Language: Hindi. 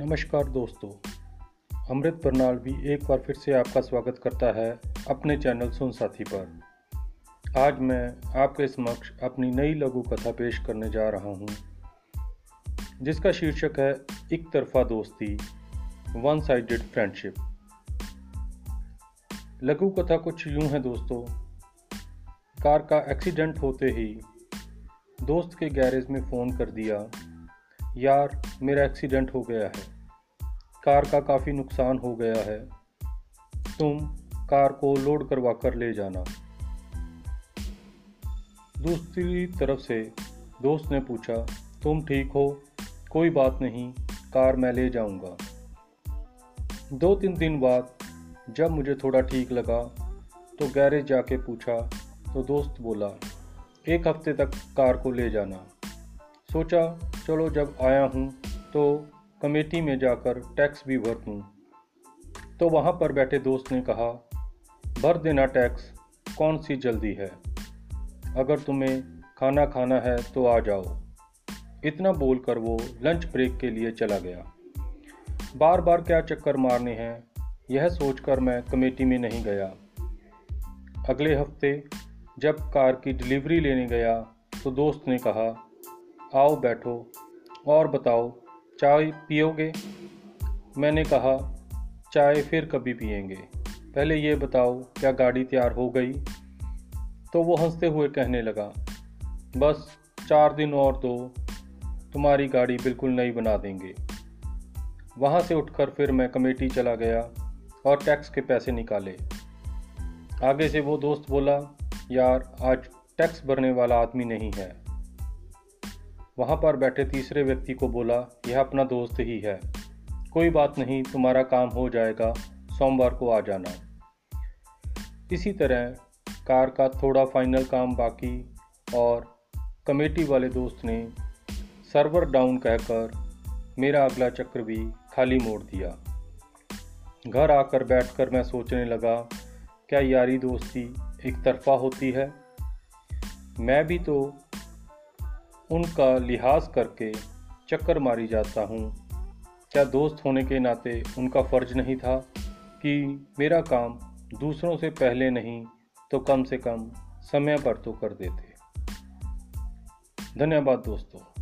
नमस्कार दोस्तों, अमृत बरनाल भी एक बार फिर से आपका स्वागत करता है अपने चैनल सुन साथी पर। आज मैं आपके समक्ष अपनी नई लघु कथा पेश करने जा रहा हूँ, जिसका शीर्षक है एक तरफा दोस्ती वन साइडेड फ्रेंडशिप लघु कथा कुछ यूँ है दोस्तों, कार का एक्सीडेंट होते ही दोस्त के गैरेज में फ़ोन कर दिया यार, मेरा एक्सीडेंट हो गया है। कार का काफ़ी नुकसान हो गया है। तुम कार को लोड करवा कर ले जाना। दूसरी तरफ़ से दोस्त ने पूछा, तुम ठीक हो? कोई बात नहीं, कार मैं ले जाऊँगा। दो तीन दिन बाद जब मुझे थोड़ा ठीक लगा तो गैरेज जाके पूछा तो दोस्त बोला, एक हफ़्ते तक कार को ले जाना। सोचा, चलो जब आया हूँ तो कमेटी में जाकर टैक्स भी भर दूँ तो वहाँ पर बैठे दोस्त ने कहा, भर देना टैक्स, कौन सी जल्दी है? अगर तुम्हें खाना खाना है तो आ जाओ। इतना बोलकर वो लंच ब्रेक के लिए चला गया। बार बार क्या चक्कर मारने हैं, यह सोचकर मैं कमेटी में नहीं गया। अगले हफ़्ते जब कार की डिलीवरी लेने गया तो दोस्त ने कहा आओ बैठो और बताओ, चाय पियोगे? मैंने कहा, चाय फिर कभी पियेंगे। पहले ये बताओ, क्या गाड़ी तैयार हो गई? तो वो हँसते हुए कहने लगा, बस चार दिन और दो, तुम्हारी गाड़ी बिल्कुल नई बना देंगे। वहाँ से उठकर फिर मैं कमेटी चला गया और टैक्स के पैसे निकाले। आगे से वो दोस्त बोला, यार, आज टैक्स भरने वाला आदमी नहीं है। वहाँ पर बैठे तीसरे व्यक्ति को बोला, यह अपना दोस्त ही है। कोई बात नहीं, तुम्हारा काम हो जाएगा, सोमवार को आ जाना। इसी तरह कार का थोड़ा फाइनल काम बाकी और कमेटी वाले दोस्त ने सर्वर डाउन कहकर मेरा अगला चक्र भी खाली मोड़ दिया। घर आकर बैठकर मैं सोचने लगा, क्या यारी दोस्ती एक तरफा होती है? मैं भी तो उनका लिहाज करके चक्कर मारी जाता हूँ। क्या दोस्त होने के नाते उनका फ़र्ज़ नहीं था कि मेरा काम दूसरों से पहले नहीं तो कम से कम समय पर तो कर देते। धन्यवाद दोस्तों।